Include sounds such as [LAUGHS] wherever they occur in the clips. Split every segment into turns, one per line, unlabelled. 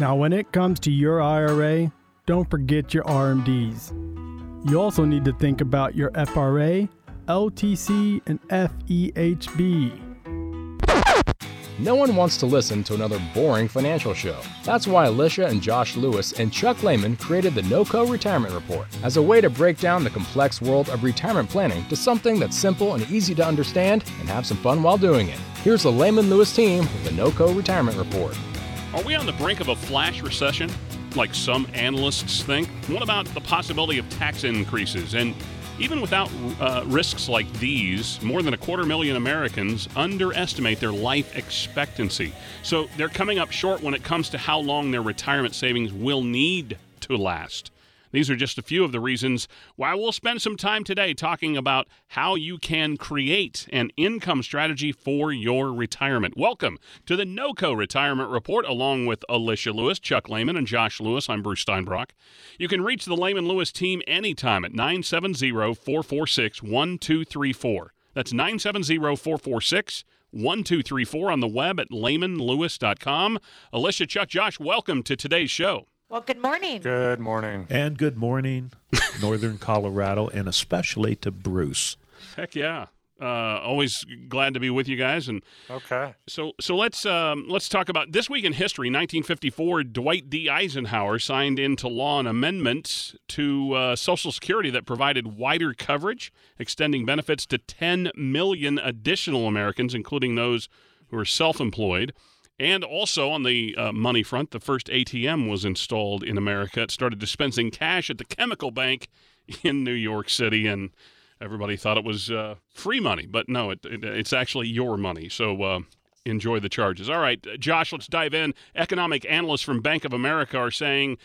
Now, when it comes to your IRA, don't forget your RMDs. You also need to think about your FRA, LTC, and FEHB.
No one wants to listen to another boring financial show. That's why Alicia and Josh Lewis and Chuck Lehman created the NOCO Retirement Report as a way to break down the complex world of retirement planning to something that's simple and easy to understand and have some fun while doing it. Here's the Lehman Lewis team with the NOCO Retirement Report.
Are we on the brink of a flash recession, like some analysts think? What about the possibility of tax increases? And even without uh, risks like these, more than a quarter million Americans underestimate their life expectancy. So they're coming up short when it comes to how long their retirement savings will need to last. These are just a few of the reasons why we'll spend some time today talking about how you can create an income strategy for your retirement. Welcome to the NOCO Retirement Report, along with Alicia Lewis, Chuck Lehman, and Josh Lewis. I'm Bruce Steinbrock. You can reach the Lehman Lewis team anytime at 970 446 1234. That's 970 446 1234 on the web at lehmanlewis.com. Alicia, Chuck, Josh, welcome to today's show.
Well, good morning.
Good morning.
And good morning, [LAUGHS] Northern Colorado, and especially to Bruce.
Heck yeah. Uh, always glad to be with you guys. And
okay,
so so let's um, let's talk about this week in history. 1954, Dwight D. Eisenhower signed into law an amendment to uh, Social Security that provided wider coverage, extending benefits to 10 million additional Americans, including those who are self-employed. And also on the uh, money front, the first ATM was installed in America. It started dispensing cash at the Chemical Bank [LAUGHS] in New York City, and everybody thought it was uh, free money, but no, it, it, it's actually your money. So uh, enjoy the charges. All right, Josh, let's dive in. Economic analysts from Bank of America are saying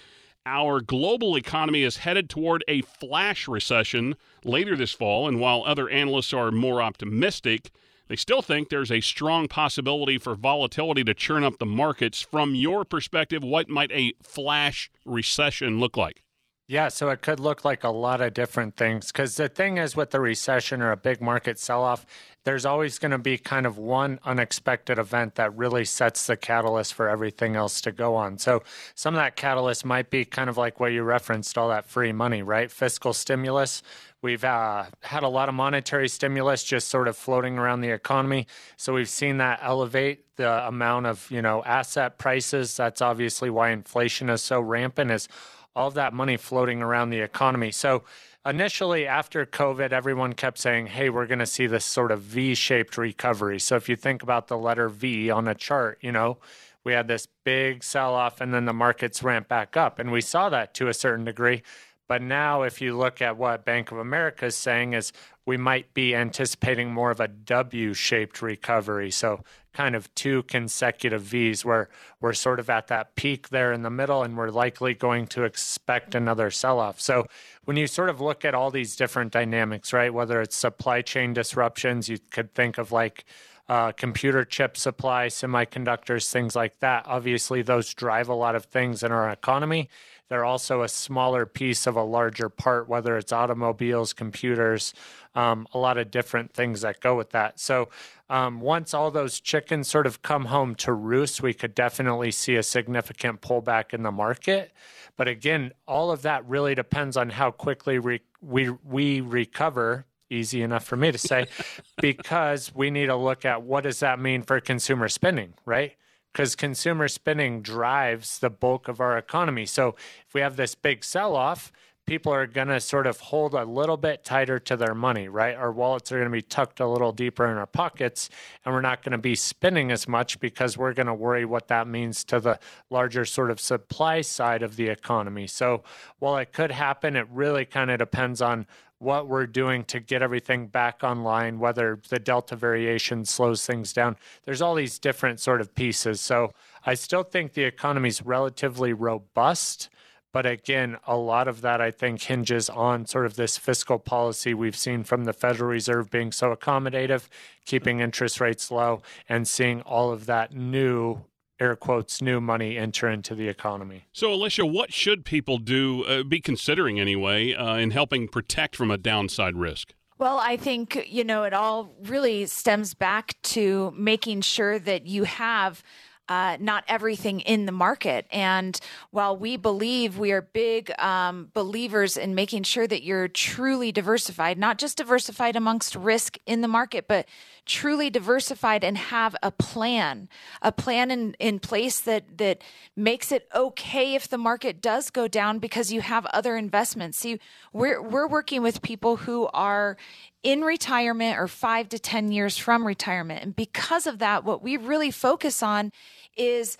our global economy is headed toward a flash recession later this fall, and while other analysts are more optimistic, they still think there's a strong possibility for volatility to churn up the markets. From your perspective, what might a flash recession look like?
Yeah, so it could look like a lot of different things. Because the thing is, with the recession or a big market sell off, there's always going to be kind of one unexpected event that really sets the catalyst for everything else to go on. So some of that catalyst might be kind of like what you referenced all that free money, right? Fiscal stimulus. We've uh, had a lot of monetary stimulus just sort of floating around the economy. So we've seen that elevate the amount of, you know, asset prices. That's obviously why inflation is so rampant is all of that money floating around the economy. So initially after COVID, everyone kept saying, hey, we're going to see this sort of V shaped recovery. So if you think about the letter V on a chart, you know, we had this big sell off and then the markets ramped back up. And we saw that to a certain degree. But now, if you look at what Bank of America is saying, is we might be anticipating more of a W shaped recovery. So, kind of two consecutive V's where we're sort of at that peak there in the middle and we're likely going to expect another sell off. So, when you sort of look at all these different dynamics, right, whether it's supply chain disruptions, you could think of like uh, computer chip supply, semiconductors, things like that. Obviously, those drive a lot of things in our economy. They're also a smaller piece of a larger part, whether it's automobiles, computers, um, a lot of different things that go with that. So um, once all those chickens sort of come home to roost, we could definitely see a significant pullback in the market. But again, all of that really depends on how quickly re- we we recover easy enough for me to say [LAUGHS] because we need to look at what does that mean for consumer spending right because consumer spending drives the bulk of our economy. So if we have this big sell off, people are going to sort of hold a little bit tighter to their money, right? Our wallets are going to be tucked a little deeper in our pockets, and we're not going to be spending as much because we're going to worry what that means to the larger sort of supply side of the economy. So while it could happen, it really kind of depends on what we're doing to get everything back online, whether the Delta variation slows things down. There's all these different sort of pieces. So I still think the economy is relatively robust. But again, a lot of that I think hinges on sort of this fiscal policy we've seen from the Federal Reserve being so accommodative, keeping interest rates low, and seeing all of that new air quotes new money enter into the economy.
So, Alicia, what should people do, uh, be considering anyway, uh, in helping protect from a downside risk?
Well, I think, you know, it all really stems back to making sure that you have uh, not everything in the market. And while we believe we are big um, believers in making sure that you're truly diversified, not just diversified amongst risk in the market, but truly diversified and have a plan, a plan in, in place that, that makes it okay if the market does go down because you have other investments. See, we're, we're working with people who are in retirement or five to 10 years from retirement. And because of that, what we really focus on is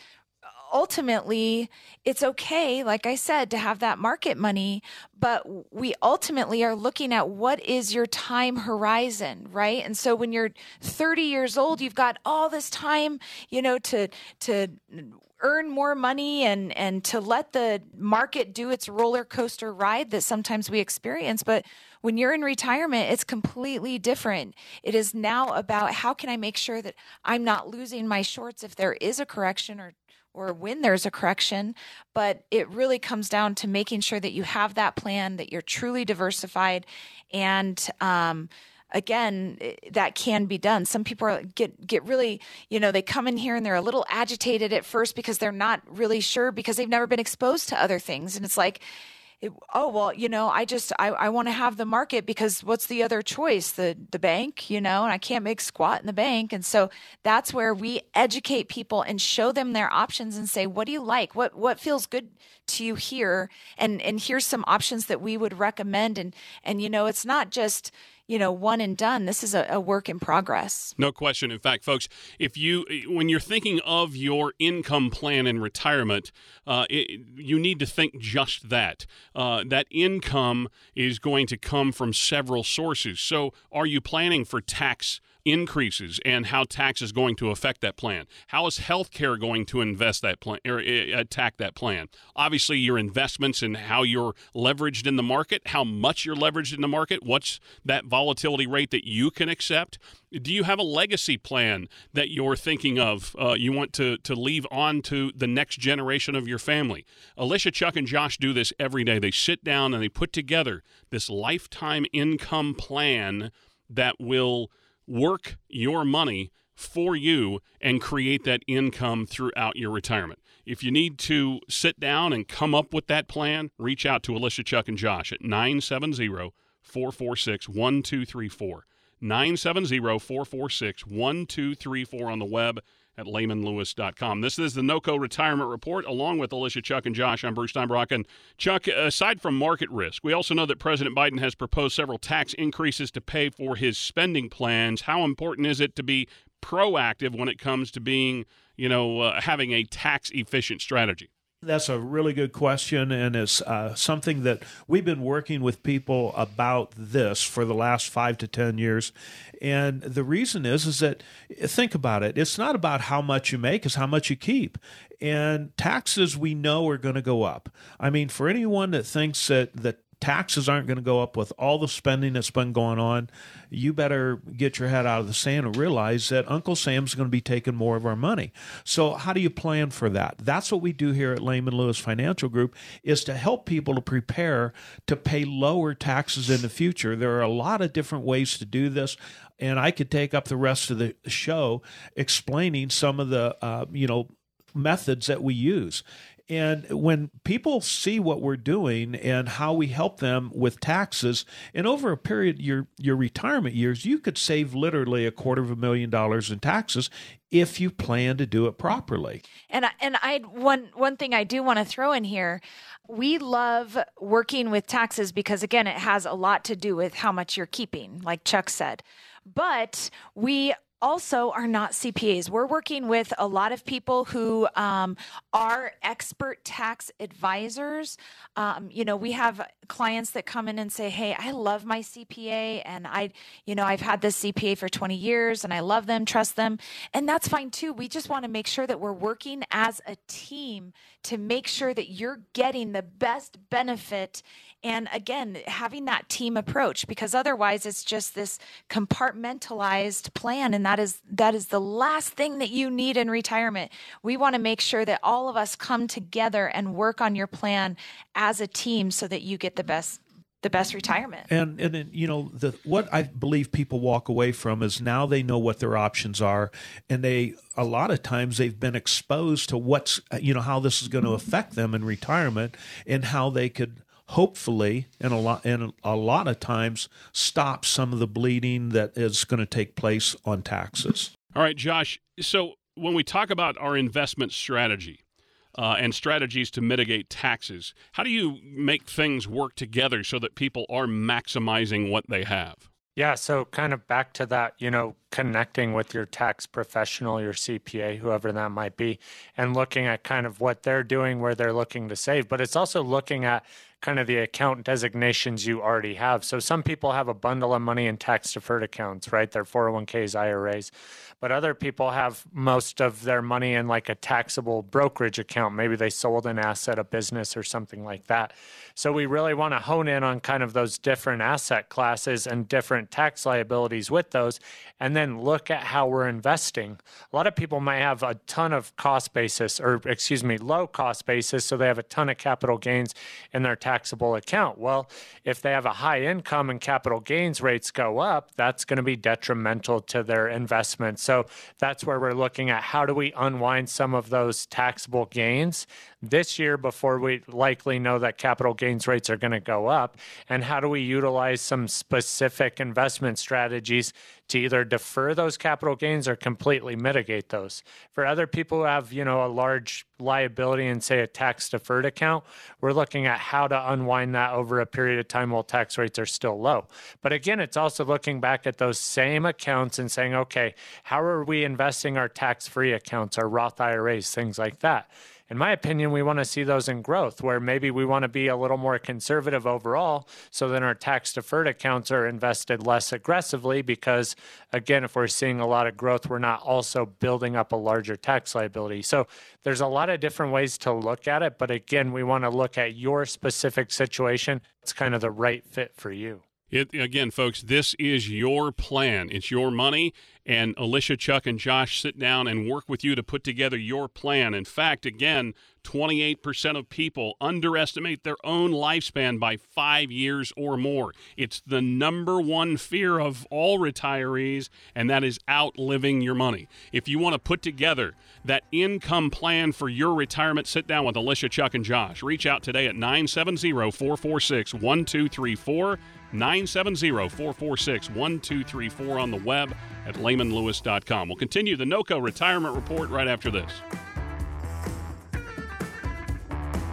ultimately it's okay like i said to have that market money but we ultimately are looking at what is your time horizon right? And so when you're 30 years old you've got all this time you know to to earn more money and and to let the market do its roller coaster ride that sometimes we experience. But when you're in retirement it's completely different. It is now about how can i make sure that i'm not losing my shorts if there is a correction or or when there's a correction, but it really comes down to making sure that you have that plan, that you're truly diversified, and um, again, that can be done. Some people are, get get really, you know, they come in here and they're a little agitated at first because they're not really sure because they've never been exposed to other things, and it's like it, oh well you know i just i, I want to have the market because what's the other choice? The the bank you know and i can't make squat in the bank. And so that's where we educate people and show them their options and say what do you like? What what feels good to you here? And and here's some options that we would recommend. And and you know it's not just you know one and done. This is a, a, work in progress.
No question. In fact folks if you when you're thinking of your income plan in retirement uh, it, you need to think just that. Uh, that income is going to come from several sources. So are you planning for tax increases and how tax is going to affect that plan. How is healthcare going to invest that plan or uh, attack that plan? Obviously, your investments and how you're leveraged in the market, how much you're leveraged in the market, what's that volatility rate that you can accept? Do you have a legacy plan that you're thinking of? Uh, you want to to leave on to the next generation of your family. Alicia, Chuck, and Josh do this every day. They sit down and they put together this lifetime income plan that will work your money for you and create that income throughout your retirement. If you need to sit down and come up with that plan, reach out to Alicia, Chuck, and Josh at 970 446 1234. 970 446 1234 on the web at lehmanlewis.com. This is the NOCO Retirement Report, along with Alicia, Chuck, and Josh. I'm Bruce Steinbrock. And Chuck, aside from market risk, we also know that President Biden has proposed several tax increases to pay for his spending plans. How important is it to be proactive when it comes to being, you know, uh, having a tax efficient strategy?
That's a really good question, and it's uh, something that we've been working with people about this for the last five to ten years. And the reason is, is that think about it. It's not about how much you make; it's how much you keep. And taxes we know are going to go up. I mean, for anyone that thinks that that taxes aren't going to go up with all the spending that's been going on. You better get your head out of the sand and realize that Uncle Sam's going to be taking more of our money. So how do you plan for that? That's what we do here at Lehman Lewis Financial Group is to help people to prepare to pay lower taxes in the future. There are a lot of different ways to do this and I could take up the rest of the show explaining some of the uh, you know methods that we use. And when people see what we're doing and how we help them with taxes, and over a period your your retirement years, you could save literally a quarter of a million dollars in taxes if you plan to do it properly.
And I, and I one one thing I do want to throw in here, we love working with taxes because again, it has a lot to do with how much you're keeping, like Chuck said. But we also are not CPAs. We're working with a lot of people who um, are expert tax advisors. Um, you know, we have clients that come in and say, "Hey, I love my CPA, and I, you know, I've had this CPA for 20 years, and I love them, trust them, and that's fine too. We just want to make sure that we're working as a team to make sure that you're getting the best benefit and again having that team approach because otherwise it's just this compartmentalized plan and that is that is the last thing that you need in retirement we want to make sure that all of us come together and work on your plan as a team so that you get the best the best retirement.
And and then, you know the what I believe people walk away from is now they know what their options are, and they a lot of times they've been exposed to what's you know how this is going to affect them in retirement and how they could hopefully and a lot and a lot of times stop some of the bleeding that is going to take place on taxes.
All right, Josh. So when we talk about our investment strategy, uh, and strategies to mitigate taxes. How do you make things work together so that people are maximizing what they have?
Yeah, so kind of back to that, you know, connecting with your tax professional, your CPA, whoever that might be, and looking at kind of what they're doing, where they're looking to save. But it's also looking at kind of the account designations you already have. So some people have a bundle of money in tax deferred accounts, right? Their 401ks, IRAs but other people have most of their money in like a taxable brokerage account. Maybe they sold an asset, a business, or something like that. So we really want to hone in on kind of those different asset classes and different tax liabilities with those, and then look at how we're investing. A lot of people might have a ton of cost basis, or excuse me, low cost basis, so they have a ton of capital gains in their taxable account. Well, if they have a high income and capital gains rates go up, that's going to be detrimental to their investment. So that's where we're looking at how do we unwind some of those taxable gains this year before we likely know that capital gains rates are going to go up? And how do we utilize some specific investment strategies to either defer those capital gains or completely mitigate those? For other people who have, you know, a large liability in say a tax deferred account, we're looking at how to unwind that over a period of time while tax rates are still low. But again, it's also looking back at those same accounts and saying, okay, how are we investing our tax free accounts, our Roth IRAs, things like that? In my opinion, we want to see those in growth where maybe we want to be a little more conservative overall. So then our tax deferred accounts are invested less aggressively because, again, if we're seeing a lot of growth, we're not also building up a larger tax liability. So there's a lot of different ways to look at it. But again, we want to look at your specific situation. It's kind of the right fit for you.
It, again, folks, this is your plan. It's your money, and Alicia, Chuck, and Josh sit down and work with you to put together your plan. In fact, again, 28% of people underestimate their own lifespan by five years or more. It's the number one fear of all retirees, and that is outliving your money. If you want to put together that income plan for your retirement, sit down with Alicia, Chuck, and Josh. Reach out today at 970 446 1234. 970 446 1234 on the web at lehmanlewis.com. We'll continue the NOCO retirement report right after this.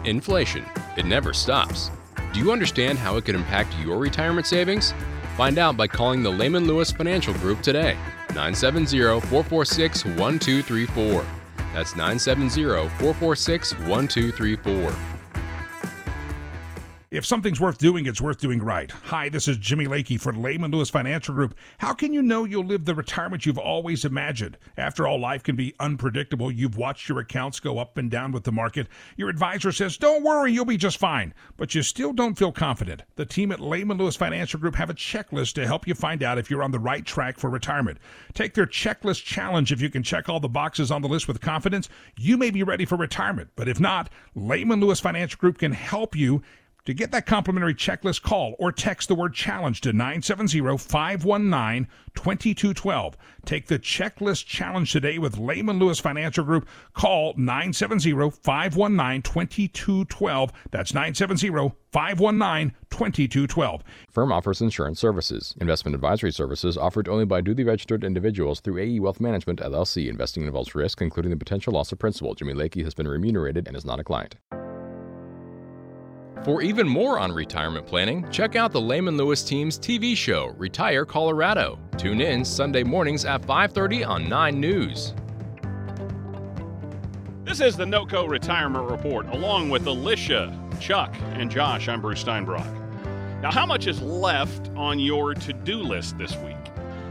Inflation. It never stops. Do you understand how it could impact your retirement savings? Find out by calling the Lehman Lewis Financial Group today. 970 446 1234. That's 970 446 1234.
If something's worth doing, it's worth doing right. Hi, this is Jimmy Lakey for Lehman Lewis Financial Group. How can you know you'll live the retirement you've always imagined? After all, life can be unpredictable. You've watched your accounts go up and down with the market. Your advisor says, don't worry, you'll be just fine. But you still don't feel confident. The team at Lehman Lewis Financial Group have a checklist to help you find out if you're on the right track for retirement. Take their checklist challenge. If you can check all the boxes on the list with confidence, you may be ready for retirement. But if not, Lehman Lewis Financial Group can help you to get that complimentary checklist, call or text the word challenge to 970 519 2212. Take the checklist challenge today with Lehman Lewis Financial Group. Call 970 519 2212. That's 970 519 2212.
Firm offers insurance services. Investment advisory services offered only by duly registered individuals through AE Wealth Management, LLC. Investing involves risk, including the potential loss of principal. Jimmy Lakey has been remunerated and is not a client. For even more on retirement planning, check out the Lehman Lewis team's TV show, Retire Colorado. Tune in Sunday mornings at 5:30 on 9 News.
This is the NOCO Retirement Report, along with Alicia, Chuck, and Josh. I'm Bruce Steinbrock. Now, how much is left on your to-do list this week?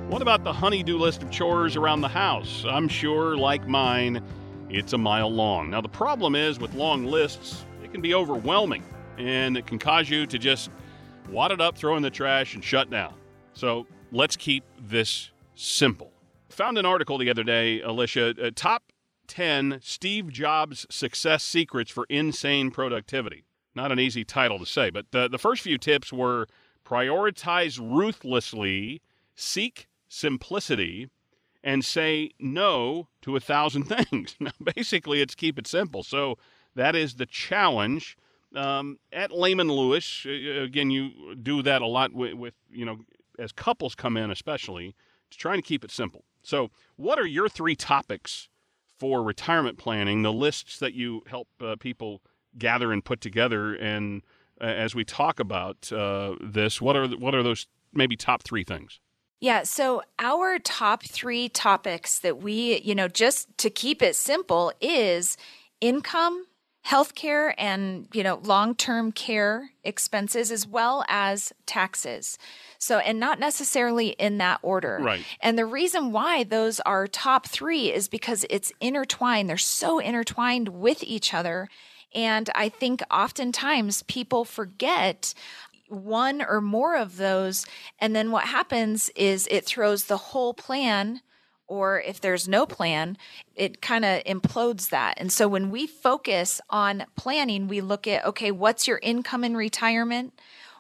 What about the honey-do list of chores around the house? I'm sure, like mine, it's a mile long. Now, the problem is with long lists, it can be overwhelming and it can cause you to just wad it up, throw in the trash, and shut down. So let's keep this simple. Found an article the other day, Alicia, uh, top 10 Steve Jobs success secrets for insane productivity. Not an easy title to say, but the, the first few tips were prioritize ruthlessly, seek simplicity, and say no to a thousand [LAUGHS] things. Now, basically, it's keep it simple. So that is the challenge. Um, at Lehman Lewis, uh, again, you do that a lot with, with, you know, as couples come in, especially, to trying to keep it simple. So, what are your three topics for retirement planning? The lists that you help uh, people gather and put together, and uh, as we talk about uh, this, what are what are those maybe top three things?
Yeah, so our top three topics that we, you know, just to keep it simple is income, healthcare, and, you know, long term care expenses, as well as taxes. So, and not necessarily in that order.
Right.
And the reason why those are top three is because it's intertwined. They're so intertwined with each other. And I think oftentimes people forget one or more of those. And then what happens is it throws the whole plan, or if there's no plan, it kind of implodes that. And so when we focus on planning, we look at okay, what's your income in retirement?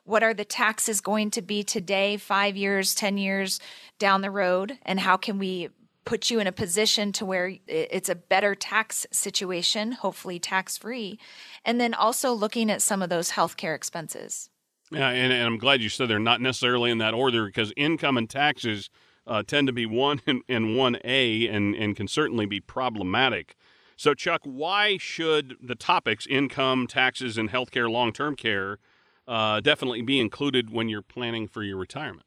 What are the taxes going to be today, five years, 10 years down the road? And how can we put you in a position to where it's a better tax situation, hopefully tax free? And then also looking at some of those healthcare expenses.
Yeah, and, and, I'm glad you said they're not necessarily in that order because income and taxes uh, tend to be one and, one A and, and can certainly be problematic. So, Chuck, why should the topics income, taxes, and healthcare, long term care uh, definitely be included when you're planning for your retirement?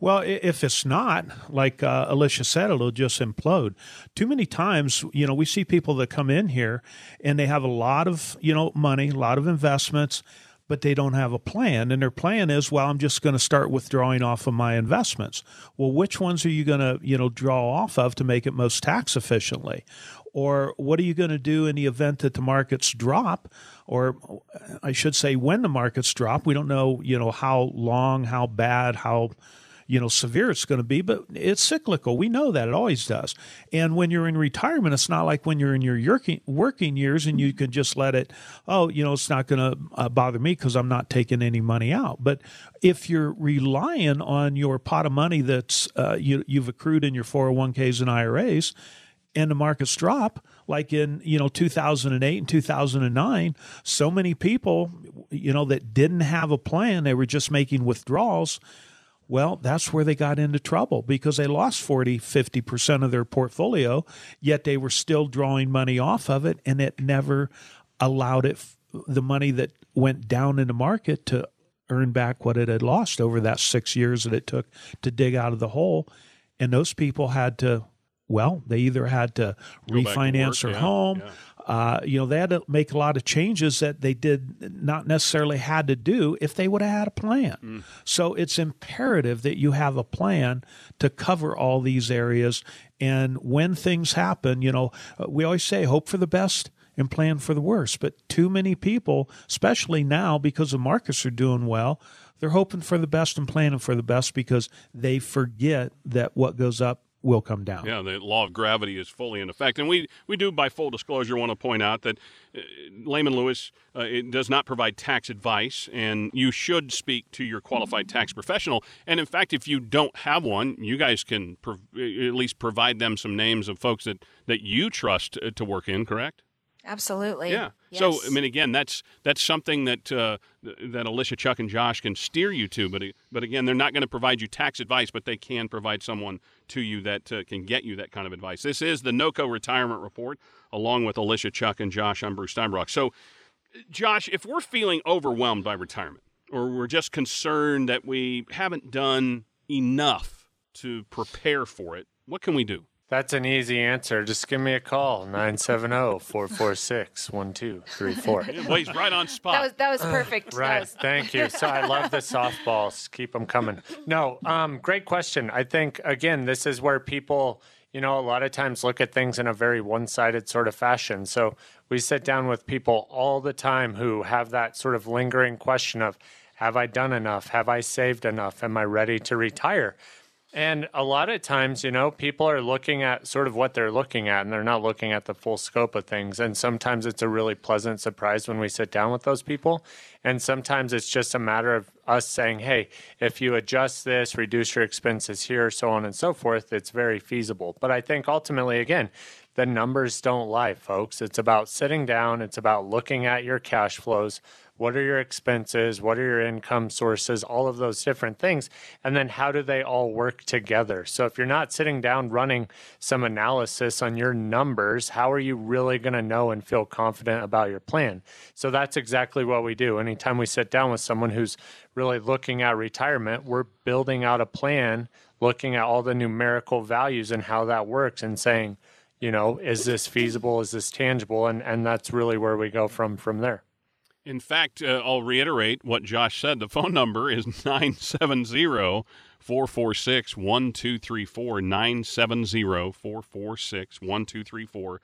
Well, if it's not, like uh, Alicia said, it'll just implode. Too many times, you know, we see people that come in here and they have a lot of, you know, money, a lot of investments, but they don't have a plan. And their plan is, well, I'm just going to start withdrawing off of my investments. Well, which ones are you going to, you know, draw off of to make it most tax efficiently? Or what are you going to do in the event that the markets drop? Or I should say, when the markets drop, we don't know, you know, how long, how bad, how you know severe it's going to be but it's cyclical. We know that it always does. And when you're in retirement it's not like when you're in your working years and you can just let it oh you know it's not going to uh, bother me because i'm not taking any money out. But if you're relying on your pot of money that's uh, you, you've accrued in your 401ks and iras and the markets drop like in you know 2008 and 2009 so many people you know that didn't have a plan they were just making withdrawals well, that's where they got into trouble because they lost 40, 50% of their portfolio, yet they were still drawing money off of it, and it never allowed it, the money that went down in the market, to earn back what it had lost over that six years that it took to dig out of the hole. And those people had to, well, they either had to Go refinance their yeah, home. Yeah uh, you know, they had to make a lot of changes that they did not necessarily had to do if they would have had a plan. Mm. So it's imperative that you have a plan to cover all these areas. And when things happen, you know, uh, we always say hope for the best and plan for the worst. But too many people, especially now because the markets are doing well, they're hoping for the best and planning for the best because they forget that what goes up will come down.
Yeah, the law of gravity is fully in effect. And we, we do, by full disclosure, want to point out that uh, Lehman Lewis uh, it does not provide tax advice, and you should speak to your qualified tax professional. And in fact, if you don't have one, you guys can prov- at least provide them some names of folks that, that you trust uh, to work in, correct?
Absolutely.
Yeah. Yes. So I mean, again, that's that's something that uh, that Alicia, Chuck, and Josh can steer you to. But but again, they're not going to provide you tax advice, but they can provide someone to you that uh, can get you that kind of advice. This is the NOCO Retirement Report, along with Alicia, Chuck, and Josh. I'm Bruce Steinbrock. So, Josh, if we're feeling overwhelmed by retirement, or we're just concerned that we haven't done enough to prepare for it, what can we do?
That's an easy answer. Just give me a call, 970-446-1234. [LAUGHS]
well, he's right on spot.
That was, that was perfect.
right.
Was... [LAUGHS]
Thank you. So I love the softballs. Keep them coming. No, um, great question. I think, again, this is where people, you know, a lot of times look at things in a very one-sided sort of fashion. So we sit down with people all the time who have that sort of lingering question of, have I done enough? Have I saved enough? Am I ready to retire? And a lot of times, you know, people are looking at sort of what they're looking at and they're not looking at the full scope of things. And sometimes it's a really pleasant surprise when we sit down with those people. And sometimes it's just a matter of us saying, hey, if you adjust this, reduce your expenses here, so on and so forth, it's very feasible. But I think ultimately, again, the numbers don't lie, folks. It's about sitting down, it's about looking at your cash flows, what are your expenses? What are your income sources? All of those different things. And then how do they all work together? So if you're not sitting down running some analysis on your numbers, how are you really going to know and feel confident about your plan? So that's exactly what we do. Anytime we sit down with someone who's really looking at retirement, we're building out a plan, looking at all the numerical values and how that works and saying, you know, is this feasible? Is this tangible? And and that's really where we go from from there.
In fact, uh, I'll reiterate what Josh said. The phone number is [LAUGHS] 970 446 1234. 970 446 1234.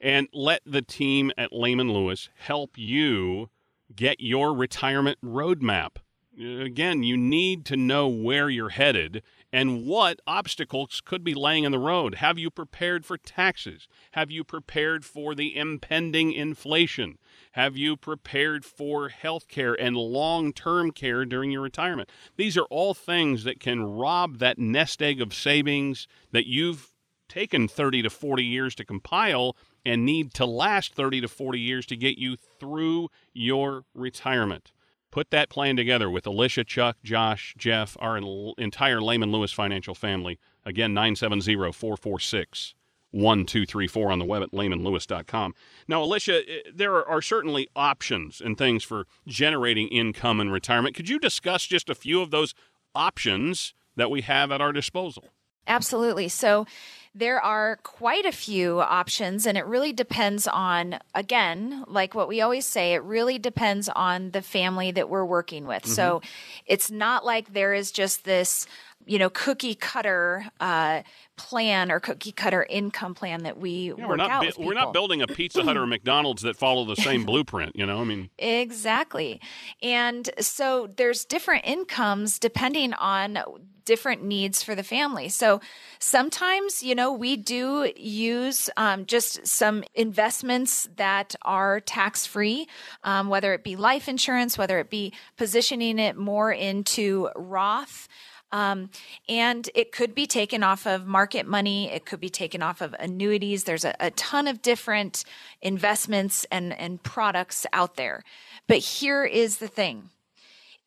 And let the team at Lehman Lewis help you get your retirement roadmap. Again, you need to know where you're headed and what obstacles could be laying in the road. Have you prepared for taxes? Have you prepared for the impending inflation? Have you prepared for health care and long term care during your retirement? These are all things that can rob that nest egg of savings that you've taken 30 to 40 years to compile and need to last 30 to 40 years to get you through your retirement. Put that plan together with Alicia, Chuck, Josh, Jeff, our entire Lehman Lewis financial family. Again, 970 446 1234 on the web at lehmanlewis.com. Now, Alicia, eh, there are certainly options and things for generating income in retirement. Could you discuss just a few of those options that we have at our disposal?
Absolutely. So, there are quite a few options, and it really depends on, again, like what we always say, it really depends on the family that we're working with. Mm-hmm. So it's not like there is just this you know cookie cutter uh, plan or cookie cutter income plan that we yeah, work
we're not we're not building a Pizza Hut or [CLEARS THROAT] McDonald's that follow the same blueprint. You know, I mean
exactly. And so there's different incomes depending on different needs for the family. So sometimes, you know, we do use um, just some investments that are tax free, um, whether it be life insurance, whether it be positioning it more into Roth. Um, and it could be taken off of market money. It could be taken off of annuities. There's a, a ton of different investments and, and products out there. But here is the thing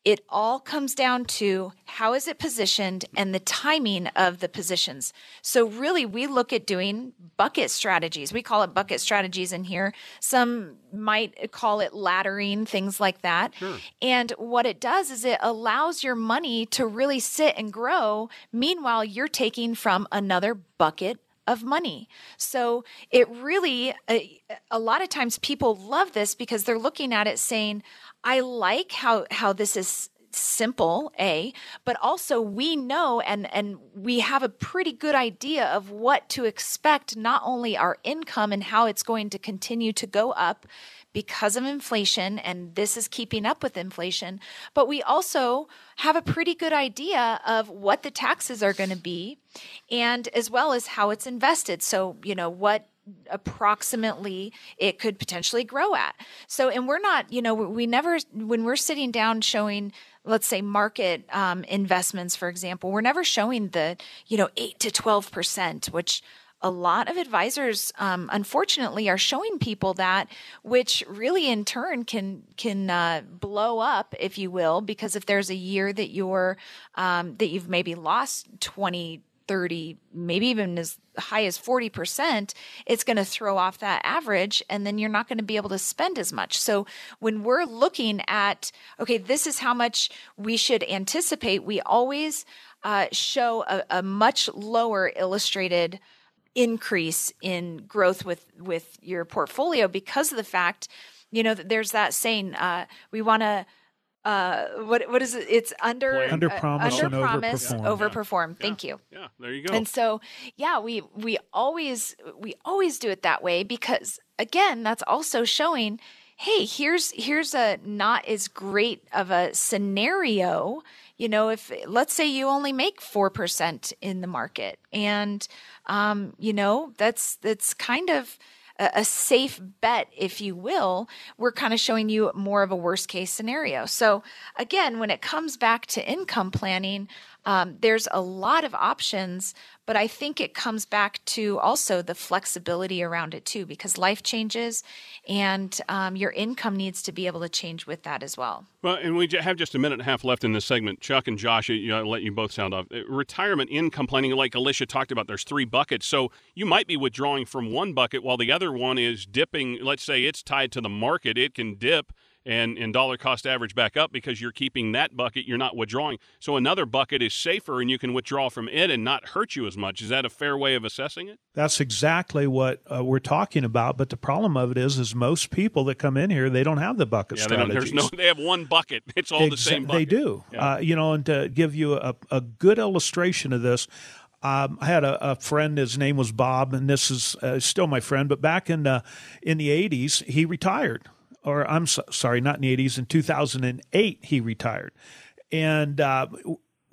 it all comes down to how is it positioned and the timing of the positions. So really we look at doing bucket strategies. We call it bucket strategies in here. Some might call it laddering, things like that. Sure. And what it does is it allows your money to really sit and grow. Meanwhile, you're taking from another bucket of money. So it really, a, a, lot of times people love this because they're looking at it saying, I like how how this is simple a but also we know and and we have a pretty good idea of what to expect not only our income and how it's going to continue to go up because of inflation and this is keeping up with inflation but we also have a pretty good idea of what the taxes are going to be and as well as how it's invested. So you know what approximately it could potentially grow at. So, and we're not, you know, we never, when we're sitting down showing, let's say market um, investments, for example, we're never showing the, you know, eight to 12%, which a lot of advisors um, unfortunately are showing people that which really in turn can can uh, blow up if you will because if there's a year that you're um, that you've maybe lost 20 30, maybe even as high as 40%, it's going to throw off that average and then you're not going to be able to spend as much. So when we're looking at, okay, this is how much we should anticipate, we always uh, show a, a much lower illustrated increase in growth with with your portfolio because of the fact you know there's that saying uh, we want to uh, what what is it? It's under
under promise,
uh, under
promise,
overperform. overperform. Yeah. Thank you.
Yeah, there you go.
And so, yeah, we we always we always do it that way because again, that's also showing. Hey, here's here's a not as great of a scenario you know, if let's say you only make 4% in the market and, um, you know, that's, that's kind of, a, safe bet, if you will, we're kind of showing you more of a worst case scenario. So, again, when it comes back to income planning, um, there's a lot of options, but I think it comes back to also the flexibility around it too, because life changes and um, your income needs to be able to change with that as well.
Well, and we have just a minute and a half left in this segment. Chuck and Josh, I'll let you both sound off. Uh, retirement income planning, like Alicia talked about, there's three buckets. So you might be withdrawing from one bucket while the other one is dipping. Let's say it's tied to the market, it can dip and, and dollar cost average back up because you're keeping that bucket, you're not withdrawing. So another bucket is safer and you can withdraw from it and not hurt you as much. Is that a fair way of assessing it?
That's exactly what uh, we're talking about. But the problem of it is, is most people that come in here, they don't have the bucket
yeah,
strategies.
They, [LAUGHS] no, they have one bucket. It's all Exa- the same bucket.
They do. Yeah. Uh, you know, and to give you a, a good illustration of this, um, I had a, a, friend. His name was Bob, and this is uh, still my friend. But back in the in the '80s, he retired or I'm so, sorry, not in the 80s, in 2008, he retired. And uh,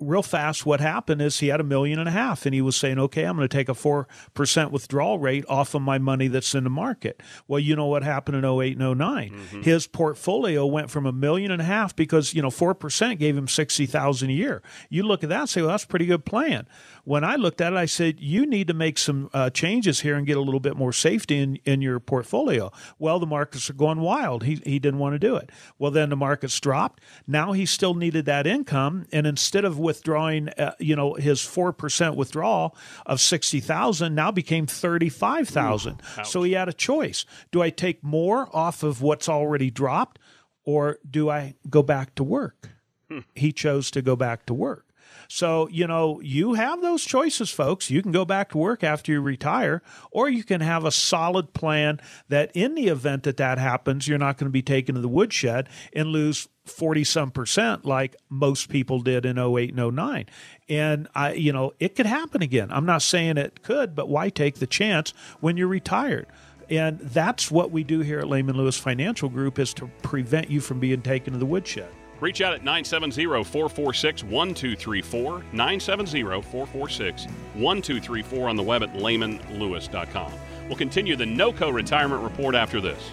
real fast, what happened is he had a million and a half, and he was saying, "Okay, I'm going to take a four percent withdrawal rate off of my money that's in the market." Well, you know what happened in 08 and 9 mm-hmm. His portfolio went from a million and a half because you know four percent gave him sixty thousand a year. You look at that and say, "Well, that's a pretty good plan." When I looked at it, I said, "You need to make some uh, changes here and get a little bit more safety in in your portfolio." Well, the markets are going wild. He he didn't want to do it. Well, then the markets dropped. Now he still needed that income, and instead of withdrawing, uh, you know, his 4% withdrawal of 60,000 now became 35,000. So he had a choice. Do I take more off of what's already dropped or do I go back to work? Hmm. He chose to go back to work. So, you know, you have those choices, folks. You can go back to work after you retire, or you can have a solid plan that in the event that that happens, you're not going to be taken to the woodshed and lose 40 some percent like most people did in 08 and 09 and i you know it could happen again i'm not saying it could but why take the chance when you're retired and that's what we do here at Lehman Lewis Financial Group is to prevent you from being taken to the woodshed.
Reach out at 970 446 1234. 970 446 1234 on the web at lehmanlewis.com. We'll continue the NOCO retirement report after this.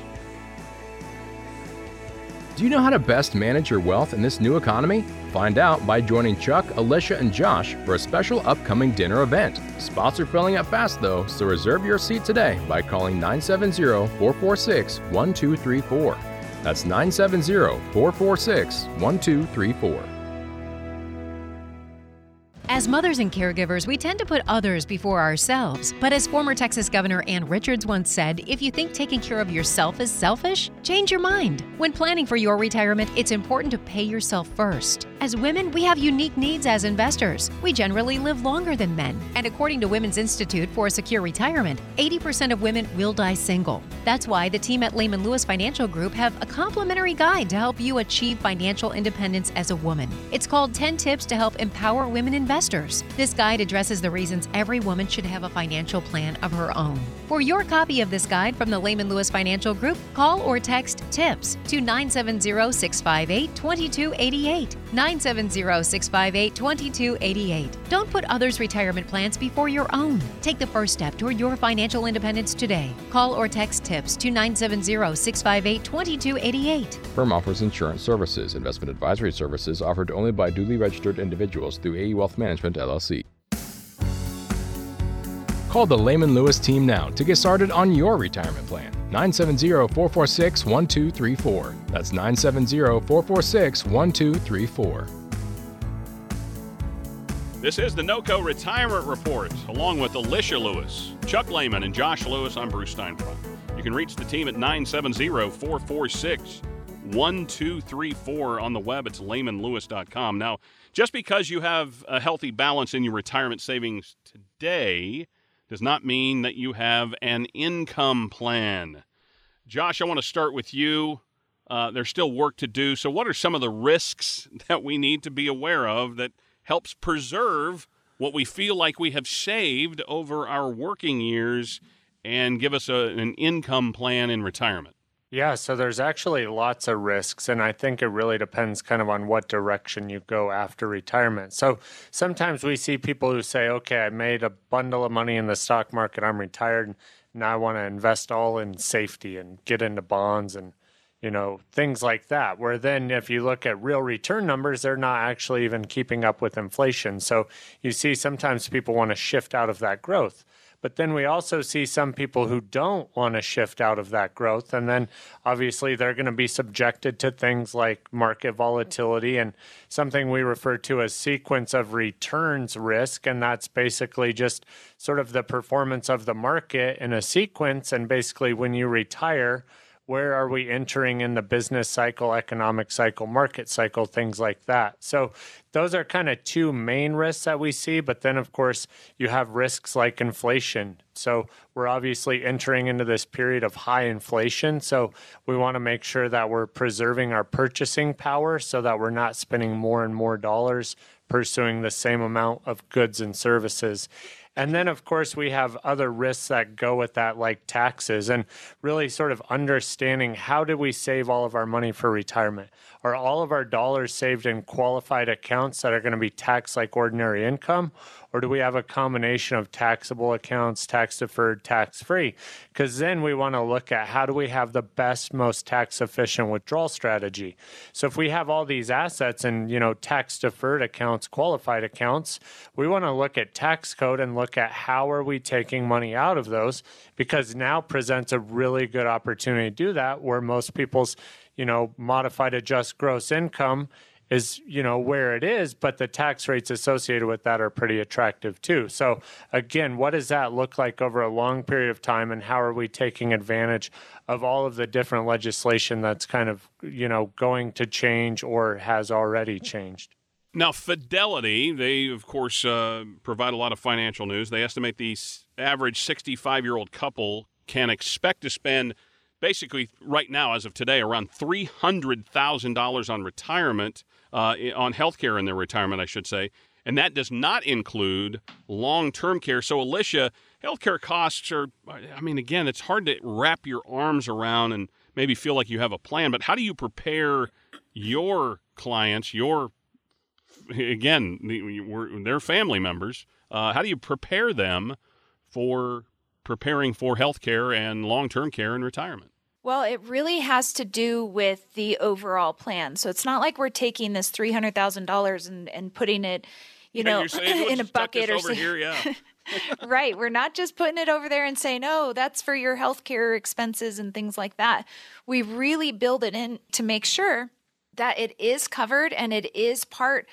Do you know how to best manage your wealth in this new economy? Find out by joining Chuck, Alicia, and Josh for a special upcoming dinner event. Spots are filling up fast though, so reserve your seat today by calling 970 446 1234. That's 970 446 1234.
As mothers and caregivers, we tend to put others before ourselves. But as former Texas Governor Ann Richards once said, if you think taking care of yourself is selfish, change your mind. When planning for your retirement, it's important to pay yourself first. As women, we have unique needs as investors. We generally live longer than men. And according to Women's Institute for a Secure Retirement, 80% of women will die single. That's why the team at Lehman Lewis Financial Group have a complimentary guide to help you achieve financial independence as a woman. It's called 10 Tips to Help Empower Women Investors. This guide addresses the reasons every woman should have a financial plan of her own. For your copy of this guide from the Lehman Lewis Financial Group, call or text TIPS to 970 658 2288. 970 658 2288. Don't put others' retirement plans before your own. Take the first step toward your financial independence today. Call or text TIPS to 970 658 2288.
Firm offers insurance services. Investment advisory services offered only by duly registered individuals through AE Wealth Management, LLC. Call the Lehman Lewis team now to get started on your retirement plan. 970 446 1234. That's 970 446 1234.
This is the NOCO Retirement Report, along with Alicia Lewis, Chuck Lehman, and Josh Lewis. I'm Bruce Steinfeld. You can reach the team at 970 446 1234 on the web. It's lehmanlewis.com. Now, just because you have a healthy balance in your retirement savings today, does not mean that you have an income plan. Josh, I want to start with you. Uh, there's still work to do. So, what are some of the risks [LAUGHS] that we need to be aware of that helps preserve what we feel like we have saved over our working years and give us a, an income plan in retirement?
Yeah, so there's actually lots of risks, and I think it really depends kind of on what direction you go after retirement. So sometimes we see people who say, okay, I made a bundle of money in the stock market, I'm retired, and now I want to invest all in safety and get into bonds and you know things like that. Where then if you look at real return numbers they're not actually even keeping up with inflation. So you see sometimes people want to shift out of that growth but then we also see some people who don't want to shift out of that growth. And then obviously they're going to be subjected to things like market volatility and something we refer to as sequence of returns risk. And that's basically just sort of the performance of the market in a sequence. And basically, when you retire, where are we entering in the business cycle, economic cycle, market cycle, things like that. So those are kind of two main risks that we see. But then, of course, you have risks like inflation. So we're obviously entering into this period of high inflation. So we want to make sure that we're preserving our purchasing power so that we're not spending more and more dollars pursuing the same amount of goods and services. And then, of course, we have other risks that go with that, like taxes, and really sort of understanding how do we save all of our money for retirement? Are all of our dollars saved in qualified accounts that are going to be taxed like ordinary income? Or do we have a combination of taxable accounts, tax deferred, tax free? Because then we want to look at how do we have the best, most tax efficient withdrawal strategy. So if we have all these assets and, you know, tax deferred accounts, qualified accounts, we want to look at tax code and look at how are we taking money out of those because now presents a really good opportunity to do that where most people's, you know, modified adjust gross income is you know where it is but the tax rates associated with that are pretty attractive too. So again what does that look like over a long period of time and how are we taking advantage of all of the different legislation that's kind of you know going to change or has already changed?
Now fidelity they of course uh, provide a lot of financial news. They estimate the average 65 year old couple can expect to spend basically right now as of today around $300000 on retirement uh, on health care in their retirement, I should say. And that does not include long term care. So, Alicia, healthcare costs are, I mean, again, it's hard to wrap your arms around and maybe feel like you have a plan, but how do you prepare your clients, your, again, their family members, uh, how do you prepare them for preparing for healthcare and long term care in retirement?
Well, it really has to do with the overall plan. So it's not like we're taking this three hundred thousand dollars and and putting it, you [LAUGHS] know, in a bucket or something.
Yeah. [LAUGHS]
right. We're not just putting it over there and saying, "Oh, that's for your healthcare expenses and things like that." We really build it in to make sure that it is covered and it is part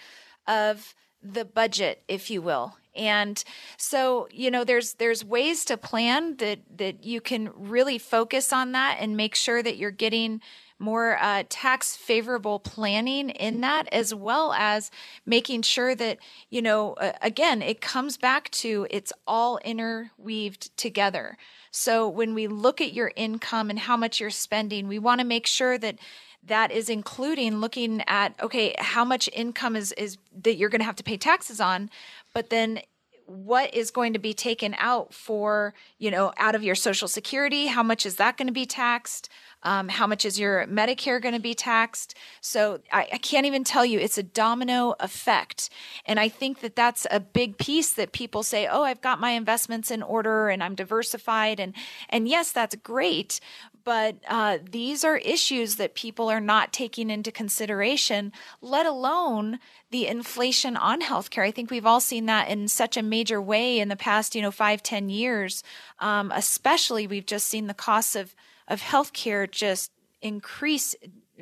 of the budget, if you will. And so, you know, there's there's ways to plan that that you can really focus on that and make sure that you're getting more uh, tax favorable planning in that, as well as making sure that, you know, uh, again, it comes back to it's all interweaved together. So when we look at your income and how much you're spending, we want to make sure that that is including looking at okay how much income is is that you're going to have to pay taxes on but then what is going to be taken out for you know out of your social security? How much is that going to be taxed? Um, how much is your medicare going to be taxed? So I, I can't even tell you. It's a domino effect. And i think that that's a big piece that people say oh i've got my investments in order and i'm diversified. And and yes that's great but uh, these are issues that people are not taking into consideration, let alone the inflation on healthcare. I think we've all seen that in such a major way in the past, you know, five, ten years. Um, especially, we've just seen the costs of of healthcare just increase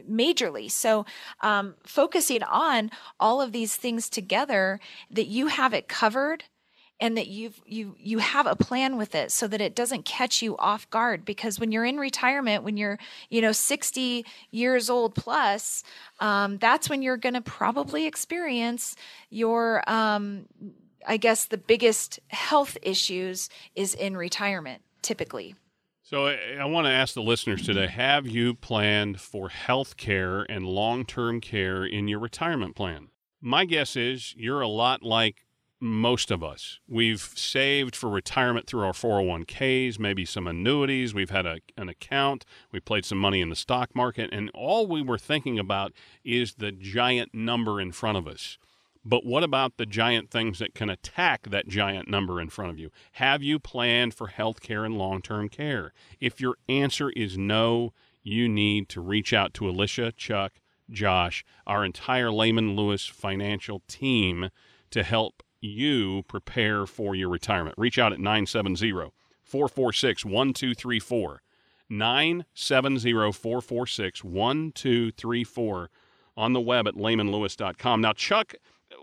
majorly. So, um, focusing on all of these things together, that you have it covered and that you've you you have a plan with it so that it doesn't catch you off guard. Because when you're in retirement when you're you know 60 years old plus um, that's when you're going to probably experience your um, i guess the biggest health issues is in retirement typically.
So I, I want to ask the listeners today have you planned for health care and long-term care in your retirement plan? My guess is you're a lot like most of us. We've saved for retirement through our 401ks, maybe some annuities. We've had a, an account. We played some money in the stock market. And all we were thinking about is the giant number in front of us. But what about the giant things that can attack that giant number in front of you? Have you planned for health care and long term care? If your answer is no, you need to reach out to Alicia, Chuck, Josh, our entire Lehman Lewis financial team to help you prepare for your retirement. Reach out at 970 446 1234. 970 446 1234 on the web at lehmanlewis.com. Now, Chuck,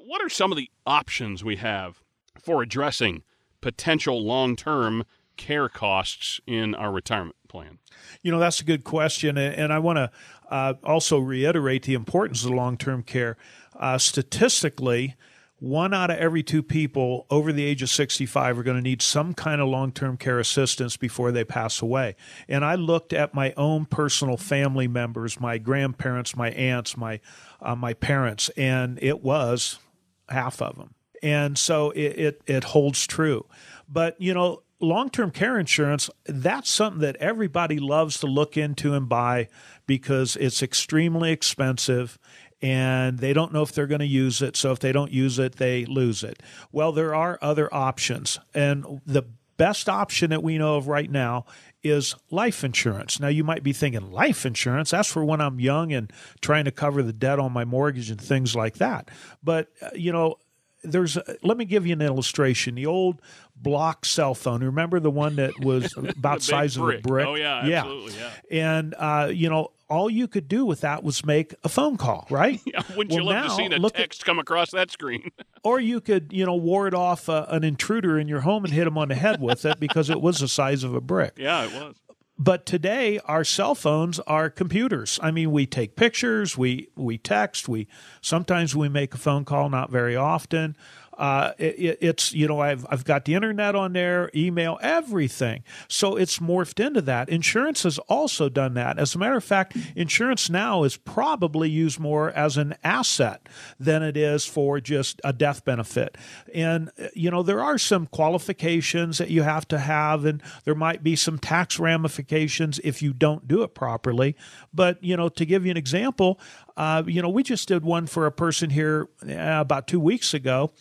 what are some of the options we have for addressing potential long term care costs in our retirement plan?
You know, that's a good question. And I want to uh, also reiterate the importance of long term care. Uh, statistically, one out of every two people over the age of 65 are going to need some kind of long term care assistance before they pass away. And I looked at my own personal family members, my grandparents, my aunts, my, uh, my parents, and it was half of them. And so it, it, it holds true. But, you know, long term care insurance, that's something that everybody loves to look into and buy because it's extremely expensive and they don't know if they're going to use it. So if they don't use it, they lose it. Well, there are other options. And the best option that we know of right now is life insurance. Now, you might be thinking, life insurance? That's for when I'm young and trying to cover the debt on my mortgage and things like that. But, uh, you know, there's a, let me give you an illustration. The old block cell phone. Remember the one that was [LAUGHS] about size
brick.
of a brick?
Oh yeah,
yeah.
absolutely, yeah.
And uh, you know, all you could do with that was make a phone call, right? [LAUGHS]
Yeah, wouldn't
well,
you love
now,
to see a
look
text at, come across that screen? [LAUGHS]
or you could, you know, ward off uh, an intruder in your home and hit him on the head with it because it was the size of a brick. [LAUGHS]
Yeah, it was.
But today, our cell phones are computers. I mean, we take pictures, we we text, we sometimes we make a phone call, not very often. Uh, it, it's you know I've I've got the internet on there, email, everything. So it's morphed into that. Insurance has also done that. As a matter of fact, insurance now is probably used more as an asset than it is for just a death benefit. And you know there are some qualifications that you have to have, and there might be some tax ramifications if you don't do it properly. But you know to give you an example, uh, you know, we just did one for a person here uh, about two weeks ago,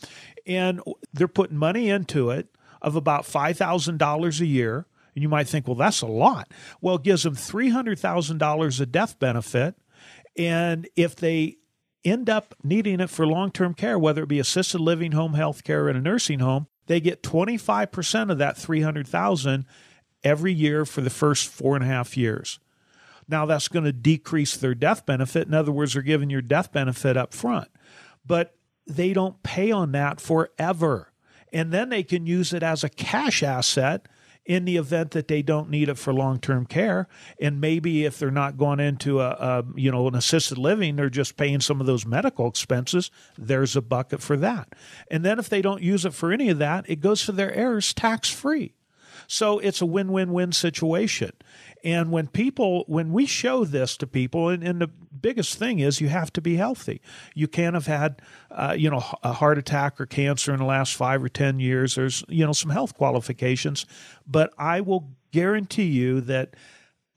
and they're putting money into it of about $5,000 a year. And you might think, well, that's a lot. Well, it gives them $300,000 a death benefit. And if they end up needing it for long term care, whether it be assisted living, home health care, and a nursing home, they get 25% of that 300000 every year for the first four and a half years. Now, that's going to decrease their death benefit. In other words, they're giving your death benefit up front. But they don't pay on that forever. And then they can use it as a cash asset in the event that they don't need it for long-term care and maybe if they're not going into a, a, you know an assisted living they're just paying some of those medical expenses there's a bucket for that and then if they don't use it for any of that it goes to their heirs tax free so it's a win-win-win situation and when people, when we show this to people, and, and the biggest thing is you have to be healthy. You can't have had, uh, you know, a heart attack or cancer in the last five or 10 years. There's, you know, some health qualifications. But I will guarantee you that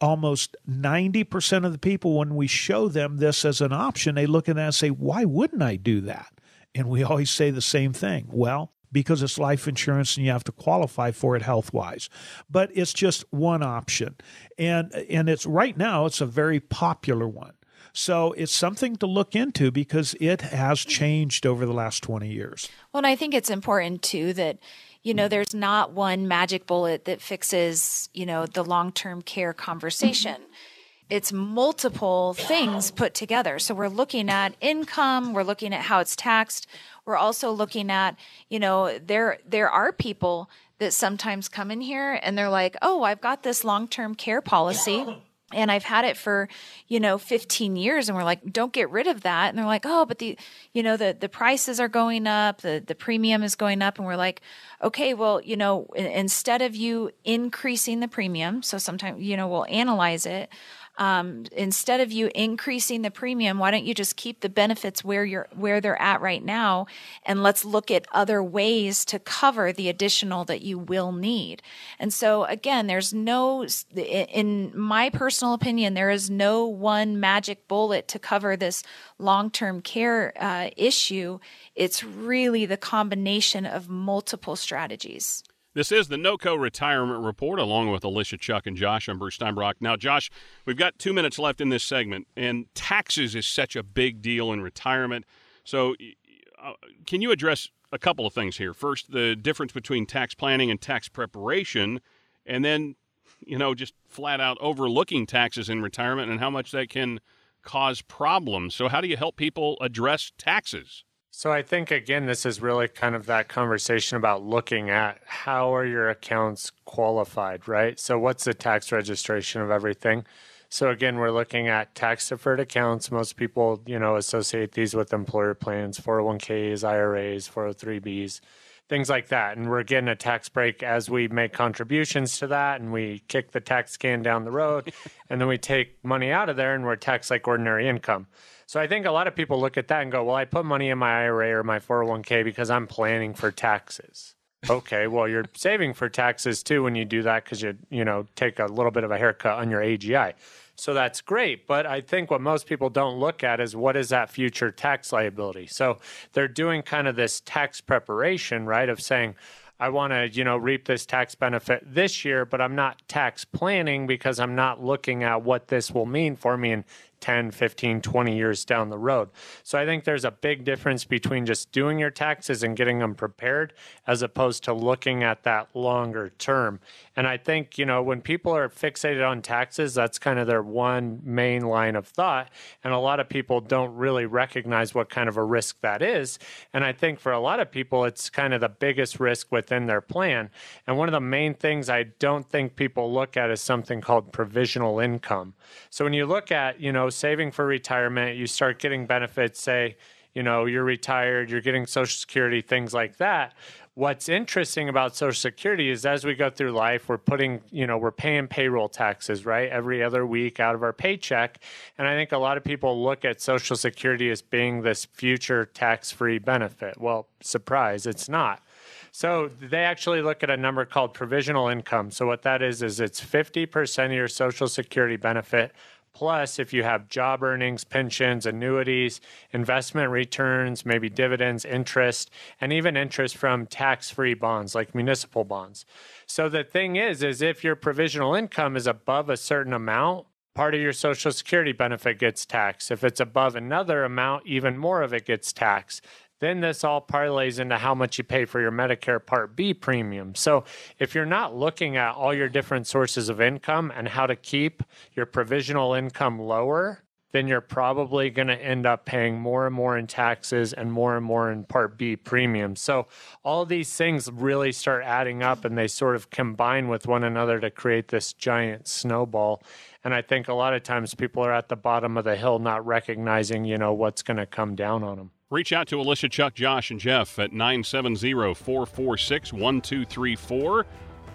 almost 90% of the people, when we show them this as an option, they look at that and say, why wouldn't I do that? And we always say the same thing. Well, because it's life insurance and you have to qualify for it health wise. But it's just one option. And and it's right now it's a very popular one. So it's something to look into because it has changed over the last 20 years.
Well, and I think it's important too that you know there's not one magic bullet that fixes, you know, the long-term care conversation. It's multiple things put together. So we're looking at income, we're looking at how it's taxed, we're also looking at, you know, there there are people that sometimes come in here and they're like, "Oh, I've got this long-term care policy." and I've had it for, you know, 15 years and we're like, don't get rid of that. And they're like, oh, but the, you know, the, the prices are going up, the, the premium is going up. And we're like, okay, well, you know, instead of you increasing the premium, so sometimes, you know, we'll analyze it. Um, instead of you increasing the premium, why don't you just keep the benefits where you're where they're at right now, and let's look at other ways to cover the additional that you will need. And so again, there's no, in my personal opinion, there is no one magic bullet to cover this long-term care uh, issue. It's really the combination of multiple strategies.
This is the NOCO Retirement Report, along with Alicia, Chuck, and Josh. I'm Bruce Steinbrock. Now, Josh, we've got two minutes left in this segment, and taxes is such a big deal in retirement. So, uh, can you address a couple of things here? First, the difference between tax planning and tax preparation, and then, you know, just flat out overlooking taxes in retirement and how much that can cause problems. So, how do you help people address taxes?
So I think again, this is really kind of that conversation about looking at how are your accounts qualified, right? So what's the tax registration of everything? So again, we're looking at tax deferred accounts. Most people, you know, associate these with employer plans, 401ks, IRAs, 403bs, things like that. And we're getting a tax break as we make contributions to that and we kick the tax can down the road and then we take money out of there and we're taxed like ordinary income. So I think a lot of people look at that and go, well, I put money in my IRA or my 401k because I'm planning for taxes. Okay, well, you're [LAUGHS] saving for taxes too when you do that because you, you know, take a little bit of a haircut on your AGI. So that's great. But I think what most people don't look at is what is that future tax liability? So they're doing kind of this tax preparation, right? Of saying, I want to, you know, reap this tax benefit this year, but I'm not tax planning because I'm not looking at what this will mean for me in 10, 15, 20 years down the road. So I think there's a big difference between just doing your taxes and getting them prepared as opposed to looking at that longer term. And I think, you know, when people are fixated on taxes, that's kind of their one main line of thought. And a lot of people don't really recognize what kind of a risk that is. And I think for a lot of people, it's kind of the biggest risk within their plan. And one of the main things I don't think people look at is something called provisional income. So when you look at, you know, saving for retirement, you start getting benefits, say, you know, you're retired, you're getting Social Security, things like that. What's interesting about Social Security is as we go through life, we're putting, you know, we're paying payroll taxes, right? Every other week out of our paycheck. And I think a lot of people look at Social Security as being this future tax free benefit. Well, surprise, it's not. So they actually look at a number called provisional income. So what that is is it's 50% of your social security benefit Plus, if you have job earnings, pensions, annuities, investment returns, maybe dividends, interest, and even interest from tax-free bonds like municipal bonds. So the thing is, is if your provisional income is above a certain amount, part of your social security benefit gets taxed. If it's above another amount, even more of it gets taxed. Then this all parlays into how much you pay for your Medicare Part B premium. So if you're not looking at all your different sources of income and how to keep your provisional income lower, then you're probably going to end up paying more and more in taxes and more and more in Part B premiums. So all these things really start adding up and they sort of combine with one another to create this giant snowball. And I think a lot of times people are at the bottom of the hill not recognizing, you know, what's going to come down on them.
Reach out to Alicia, Chuck, Josh, and Jeff at 970 446 1234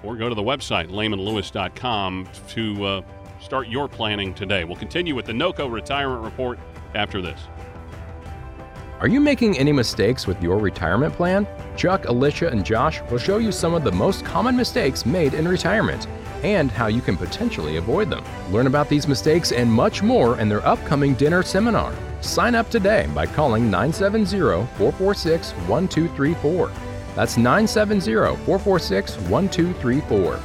or go to the website, lehmanlewis.com, to uh, start your planning today. We'll continue with the NOCO Retirement Report after this.
Are you making any mistakes with your retirement plan? Chuck, Alicia, and Josh will show you some of the most common mistakes made in retirement and how you can potentially avoid them. Learn about these mistakes and much more in their upcoming dinner seminar. Sign up today by calling 970 446 1234. That's 970 446 1234.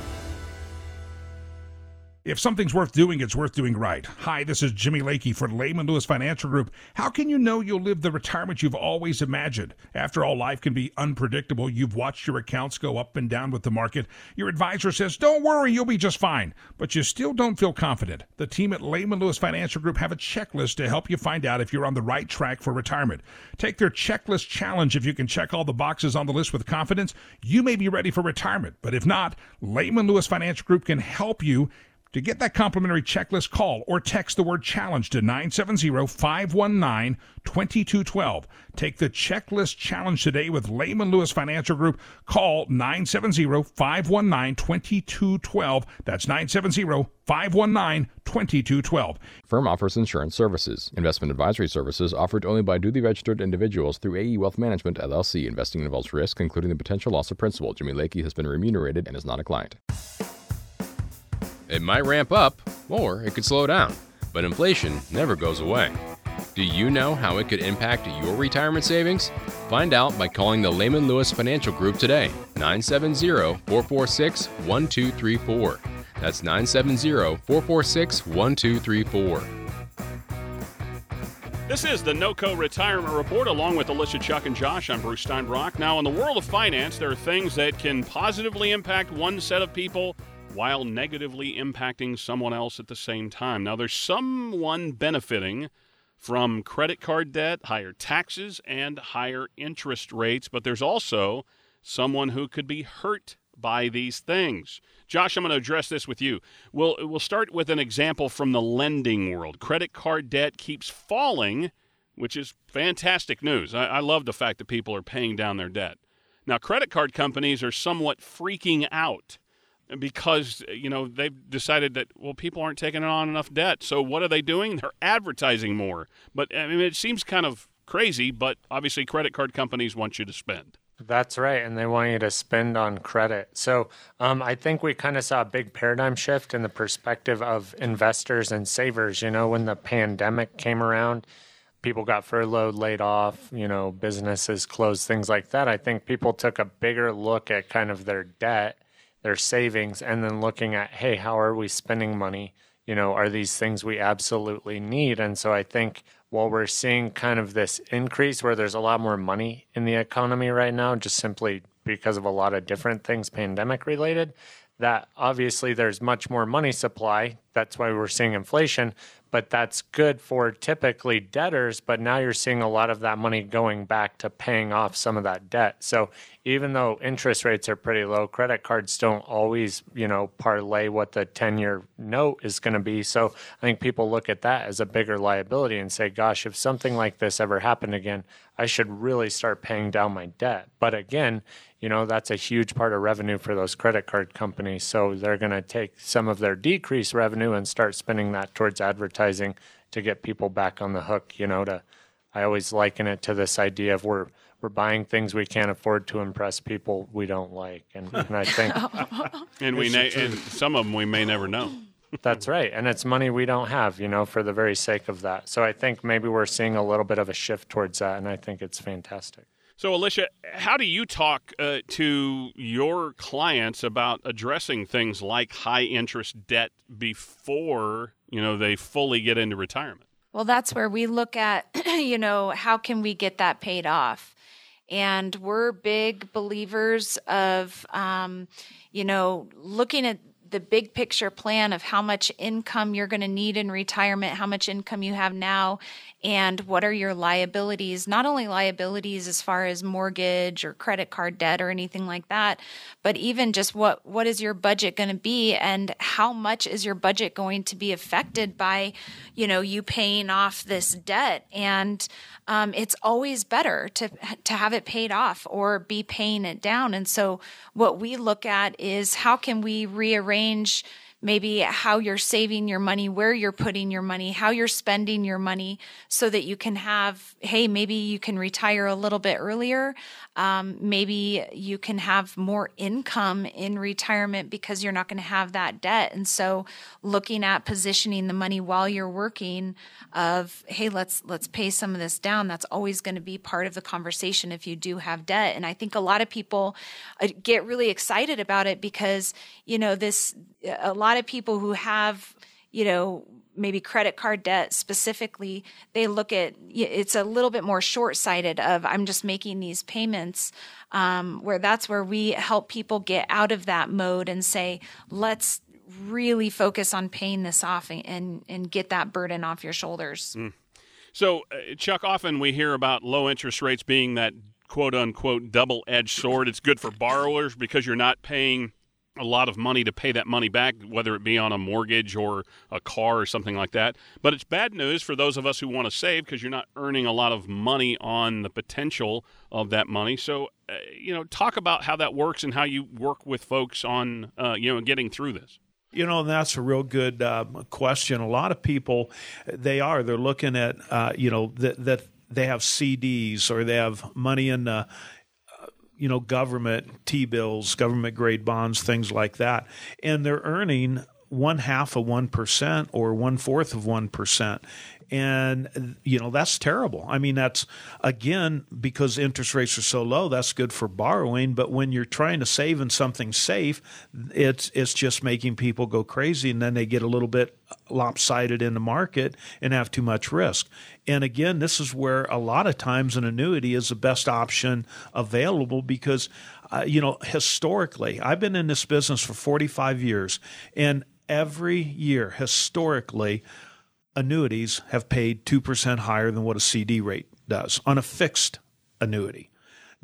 If something's worth doing, it's worth doing right. Hi, this is Jimmy Lakey for Lehman Lewis Financial Group. How can you know you'll live the retirement you've always imagined? After all, life can be unpredictable. You've watched your accounts go up and down with the market. Your advisor says, don't worry, you'll be just fine. But you still don't feel confident. The team at Lehman Lewis Financial Group have a checklist to help you find out if you're on the right track for retirement. Take their checklist challenge. If you can check all the boxes on the list with confidence, you may be ready for retirement. But if not, Lehman Lewis Financial Group can help you To get that complimentary checklist, call or text the word challenge to 970 519 2212. Take the checklist challenge today with Lehman Lewis Financial Group. Call 970 519 2212. That's 970 519 2212.
Firm offers insurance services. Investment advisory services offered only by duly registered individuals through AE Wealth Management, LLC. Investing involves risk, including the potential loss of principal. Jimmy Lakey has been remunerated and is not a client. It might ramp up, or it could slow down, but inflation never goes away. Do you know how it could impact your retirement savings? Find out by calling the Lehman Lewis Financial Group today, 970 446 1234. That's 970 446 1234.
This is the NOCO Retirement Report along with Alicia, Chuck, and Josh. I'm Bruce Steinbrock. Now, in the world of finance, there are things that can positively impact one set of people while negatively impacting someone else at the same time. Now, there's someone benefiting from credit card debt, higher taxes, and higher interest rates, but there's also someone who could be hurt by these things. Josh, I'm going to address this with you. We'll, we'll start with an example from the lending world. Credit card debt keeps falling, which is fantastic news. I, I love the fact that people are paying down their debt. Now, credit card companies are somewhat freaking out because you know they've decided that well people aren't taking on enough debt so what are they doing they're advertising more but i mean it seems kind of crazy but obviously credit card companies want you to spend
that's right, and they want you to spend on credit. So um, I think we kind of saw a big paradigm shift in the perspective of investors and savers. You know, when the pandemic came around, people got furloughed, laid off, you know, businesses closed, things like that. I think people took a bigger look at kind of their debt, their savings, and then looking at, hey, how are we spending money? You know, are these things we absolutely need? And so I think while we're seeing kind of this increase where there's a lot more money in the economy right now, just simply because of a lot of different things pandemic related, that obviously there's much more money supply. That's why we're seeing inflation but that's good for typically debtors. But now you're seeing a lot of that money going back to paying off some of that debt. So even though interest rates are pretty low, credit cards don't always, you know, parlay what the 10 year note is going to be. So I think people look at that as a bigger liability and say, gosh, if something like this ever happened again, I should really start paying down my debt. But again, you know, that's a huge part of revenue for those credit card companies. So they're going to take some of their decreased revenue and start spending that towards advertising to get people back on the hook, you know, to I always liken it to this idea of we're we're buying things we can't afford to impress people we don't like. And, and I think [LAUGHS] oh.
and we na- and some of them we may never know.
That's right. And it's money we don't have, you know, for the very sake of that. So I think maybe we're seeing a little bit of a shift towards that and I think it's fantastic.
So, Alicia, how do you talk uh, to your clients about addressing things like high interest debt before you know they fully get into retirement?
Well, that's where we look at, [CLEARS THROAT] you know, how can we get that paid off? And we're big believers of, um, you know, looking at the big picture plan of how much income you're going to need in retirement, how much income you have now, and what are your liabilities? Not only liabilities as far as mortgage or credit card debt or anything like that but even just what what is your budget going to be? And how much is your budget going to be affected by you know you paying off this debt? And um, it's always better to to have it paid off or be paying it down. And so what we look at is how can we rearrange maybe how you're saving your money, where you're putting your money, how you're spending your money so that you can have, hey, maybe you can retire a little bit earlier. Um, maybe you can have more income in retirement because you're not going to have that debt. And so looking at positioning the money while you're working of, hey, let's, let's pay some of this down. That's always going to be part of the conversation if you do have debt. And I think a lot of people uh, get really excited about it because, you know, this, a lot of people who have, you know, maybe credit card debt specifically, they look at it's a little bit more short sighted of I'm just making these payments. Um, where that's where we help people get out of that mode and say, let's really focus on paying this off and, and, and get that burden off your shoulders. Mm.
So, uh, Chuck, often we hear about low interest rates being that quote unquote double edged sword. It's good for borrowers because you're not paying a lot of money to pay that money back, whether it be on a mortgage or a car or something like that. But it's bad news for those of us who want to save because you're not earning a lot of money on the potential of that money. So, uh, you know, talk about how that works and how you work with folks on, uh, you know, getting through this.
You know, that's a real good um, question. A lot of people, they are, they're looking at, uh, you know, that, that they have CDs or they have money in the, you know, government T bills, government grade bonds, things like that. And they're earning one half of 1% or one fourth of 1% and you know that's terrible. I mean that's again because interest rates are so low that's good for borrowing. But when you're trying to save in something safe it's it's just making people go crazy and then they get a little bit lopsided in the market and have too much risk. And again this is where a lot of times an annuity is the best option available because uh, you know historically i've been in this business for 45 years and every year historically annuities have paid 2% higher than what a CD rate does on a fixed annuity.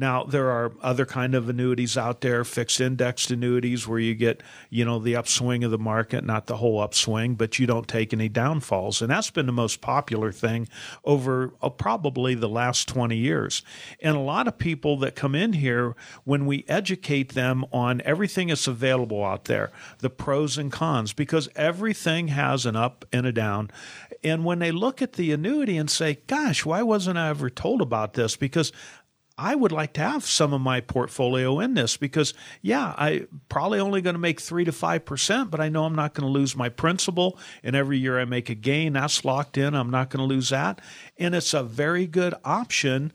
Now there are other kind of annuities out there, fixed indexed annuities where you get, you know, the upswing of the market, not the whole upswing, but you don't take any downfalls. And that's been the most popular thing over uh, probably the last 20 years. And a lot of people that come in here when we educate them on everything that's available out there, the pros and cons because everything has an up and a down. And when they look at the annuity and say, gosh, why wasn't I ever told about this? Because I would like to have some of my portfolio in this because, yeah, I probably only going to make three to five percent, but I know I'm not going to lose my principal. And every year I make a gain, that's locked in. I'm not going to lose that, and it's a very good option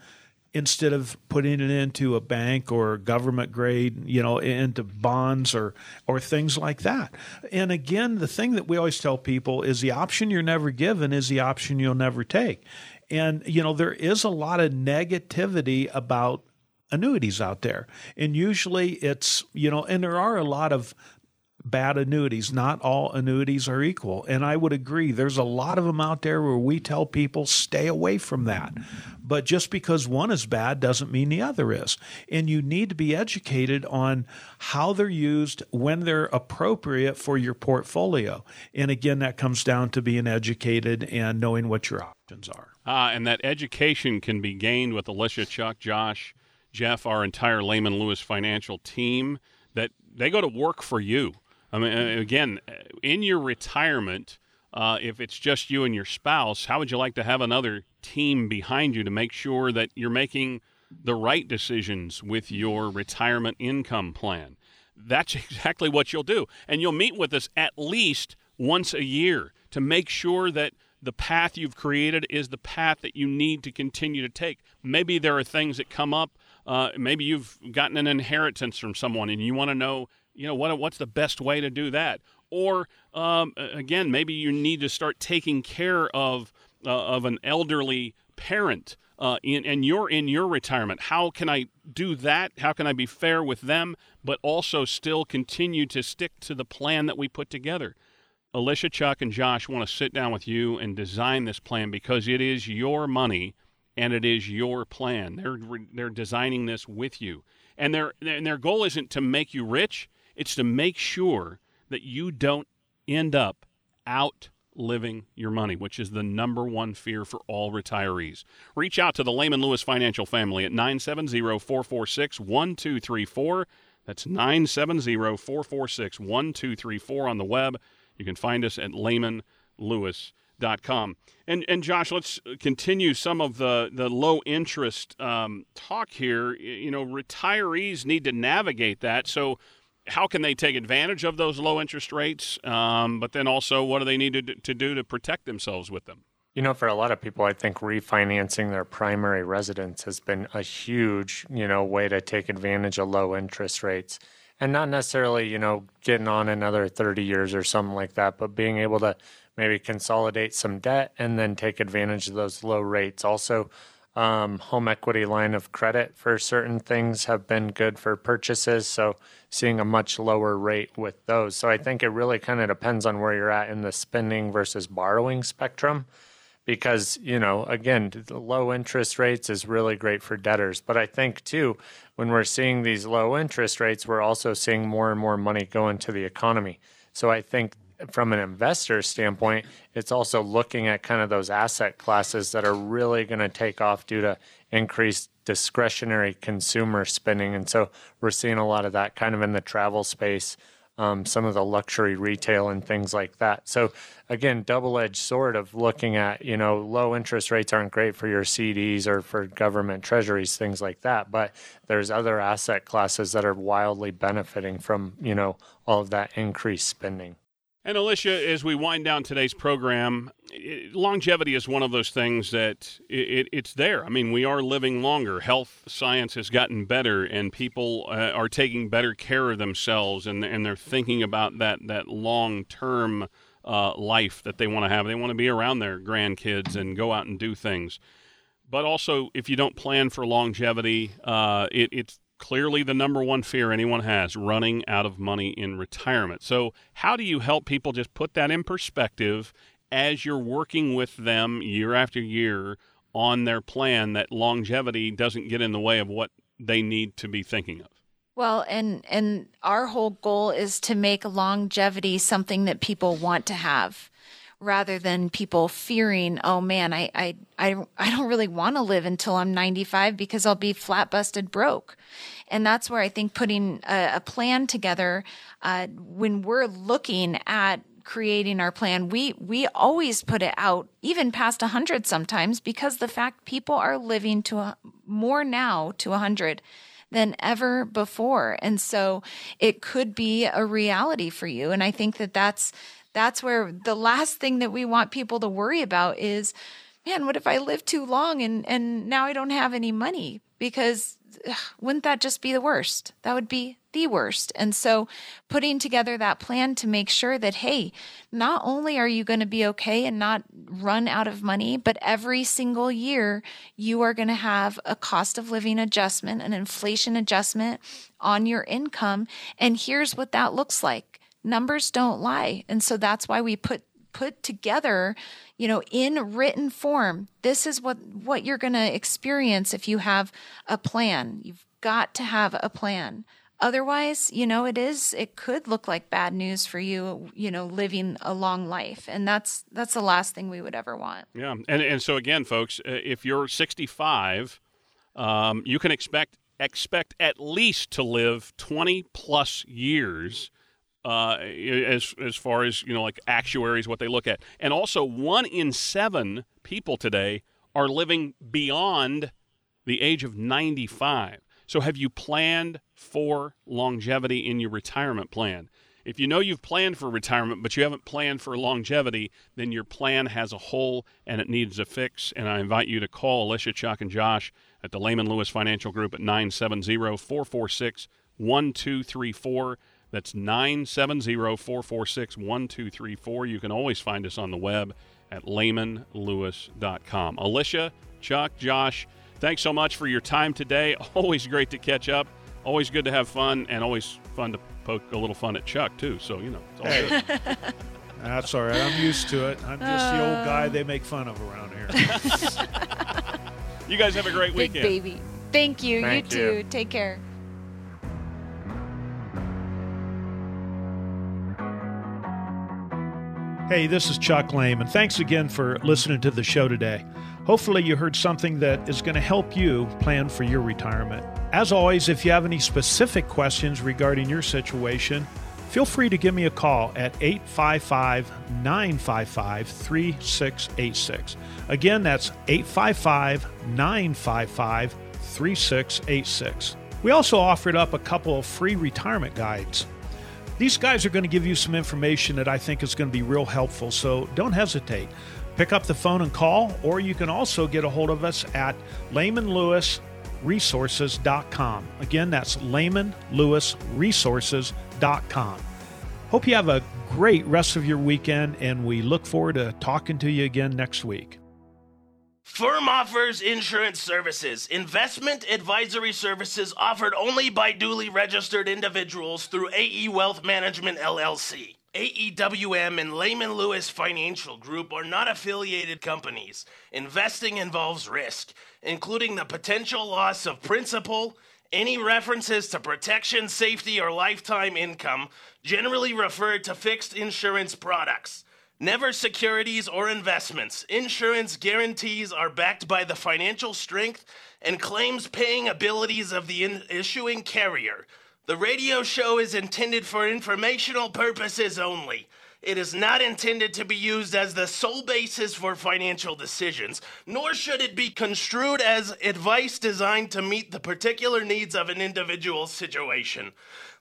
instead of putting it into a bank or government grade, you know, into bonds or or things like that. And again, the thing that we always tell people is the option you're never given is the option you'll never take. And, you know, there is a lot of negativity about annuities out there. And usually it's, you know, and there are a lot of bad annuities. Not all annuities are equal. And I would agree, there's a lot of them out there where we tell people stay away from that. But just because one is bad doesn't mean the other is. And you need to be educated on how they're used, when they're appropriate for your portfolio. And again, that comes down to being educated and knowing what your options are.
Uh, and that education can be gained with Alicia, Chuck, Josh, Jeff, our entire Lehman Lewis financial team, that they go to work for you. I mean, uh, again, uh, in your retirement, uh, if it's just you and your spouse, how would you like to have another team behind you to make sure that you're making the right decisions with your retirement income plan? That's [LAUGHS] exactly what you'll do. And you'll meet with us at least once a year to make sure that the path you've created is the path that you need to continue to take. Maybe there are things that come up. Uh, maybe you've gotten an inheritance from someone and you want to know, you know, what what's the best way to do that? Or um, again, maybe you need to start taking care of uh, of an elderly parent. Uh, in, and you're in your retirement. How can I do that? How can I be fair with them, but also still continue to stick to the plan that we put together? Alicia, Chuck, and Josh want to sit down with you and design this plan because it is your money and it is your plan. They're they're designing this with you, and their and their goal isn't to make you rich. It's to make sure that you don't end up out living your money, which is the number one fear for all retirees. Reach out to the Lehman Lewis Financial family at 970 446 1234. That's 970 446 1234 on the web you can find us at lehmanlewis.com. And and Josh, let's continue some of the the low interest um, talk here. You know, retirees need to navigate that. So, how can they take advantage of those low interest rates? Um, but then also, what do they need to, to do to protect themselves with them?
You know, for a lot of people, I think refinancing their primary residence has been a huge, you know, way to take advantage of low interest rates and not necessarily, you know, getting on another 30 years or something like that, but being able to maybe consolidate some debt and then take advantage of those low rates. Also, um, home equity line of credit for certain things have been good for purchases. So, seeing a much lower rate with those. So, I think it really kind of depends on where you're at in the spending versus borrowing spectrum. Because, you know, again, low interest rates is really great for debtors. But I think, too, when we're seeing these low interest rates, we're also seeing more and more money go into the economy. So I think from an investor standpoint, it's also looking at kind of those asset classes that are really going to take off due to increased discretionary consumer spending. And so we're seeing a lot of that kind of in the travel space, um, some of the luxury retail and things like that. So again, double edged sword of looking at, you know, low interest rates aren't great for your CDs or for government treasuries, things like that. But there's other asset classes that are wildly benefiting from, you know, all of that increased spending.
And Alicia, as we wind down today's program, it, longevity is one of those things that it, it's there. I mean, we are living longer. Health science has gotten better, and people uh, are taking better care of themselves, and and they're thinking about that that long term uh, life that they want to have. They want to be around their grandkids and go out and do things. But also, if you don't plan for longevity, uh, it, it's clearly the number one fear anyone has running out of money in retirement. So, how do you help people just put that in perspective as you're working with them year after year on their plan that longevity doesn't get in the way of what they need to be thinking of?
Well, and and our whole goal is to make longevity something that people want to have rather than people fearing, oh man, I, I, I, I don't really want to live until I'm 95 because I'll be flat busted broke. And that's where I think putting a, a plan together, uh, when we're looking at creating our plan, we, we always put it out even past 100 sometimes because the fact people are living to a, more now to 100 than ever before. And so it could be a reality for you. And I think that that's that's where the last thing that we want people to worry about is, man, what if I live too long and, and now I don't have any money? Because ugh, wouldn't that just be the worst? That would be the worst. And so putting together that plan to make sure that, hey, not only are you going to be okay and not run out of money, but every single year you are going to have a cost of living adjustment, an inflation adjustment on your income. And here's what that looks like numbers don't lie. And so that's why we put put together, you know, in written form. This is what what you're going to experience if you have a plan. You've got to have a plan. Otherwise, you know, it is it could look like bad news for you, you know, living a long life. And that's that's the last thing we would ever want.
Yeah. And and so again, folks, uh, if you're 65, um, you can expect expect at least to live 20 plus years uh, as as far as you know, like actuaries, what they look at, and also one in seven people today are living beyond the age of 95. So, have you planned for longevity in your retirement plan? If you know you've planned for retirement, but you haven't planned for longevity, then your plan has a hole and it needs a fix. And I invite you to call Alicia, Chuck, and Josh at the Lehman Lewis Financial Group at 970 446 1234. That's 970 446 1234. You can always find us on the web at lehmanlewis.com. Alicia, Chuck, Josh, thanks so much for your time today. [LAUGHS] Always great to catch up. Always good to have fun, and always fun to poke a little fun at Chuck, too. So, you know, it's all
hey. good. [LAUGHS] That's all right. I'm used to it. I'm just uh, the old guy they make fun of around here. [LAUGHS]
you guys have a great
Big
weekend.
baby. Thank you. Thank you, you too. Take care.
Hey, this is Chuck Lehman, and Thanks again for listening to the show today. Hopefully, you heard something that is going to help you plan for your retirement. As always, if you have any specific questions regarding your situation, feel free to give me a call at 855 955 3686. Again, that's 855 955 3686. We also offered up a couple of free retirement guides. These guys are going to give you some information that I think is going to be real helpful, so don't hesitate. Pick up the phone and call, or you can also get a hold of us at lehmanlewisresources.com. Again, that's lehmanlewisresources.com. Hope you have a great rest of your weekend, and we look forward to talking to you again next week.
Firm offers insurance services, investment advisory services offered only by duly registered individuals through AE Wealth Management LLC. AEWM and Lehman Lewis Financial Group are not affiliated companies. Investing involves risk, including the potential loss of principal. Any references to protection, safety, or lifetime income generally refer to fixed insurance products. Never securities or investments. Insurance guarantees are backed by the financial strength and claims paying abilities of the in- issuing carrier. The radio show is intended for informational purposes only. It is not intended to be used as the sole basis for financial decisions, nor should it be construed as advice designed to meet the particular needs of an individual situation.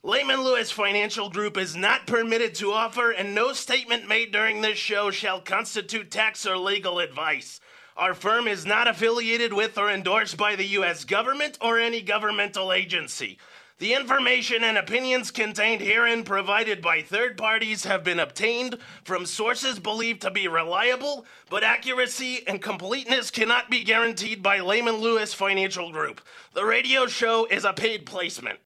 Lehman Lewis Financial Group is not permitted to offer, and no statement made during this show shall constitute tax or legal advice. Our firm is not affiliated with or endorsed by the U.S. government or any governmental agency. The information and opinions contained herein provided by third parties have been obtained from sources believed to be reliable, but accuracy and completeness cannot be guaranteed by Lehman Lewis Financial Group. The radio show is a paid placement.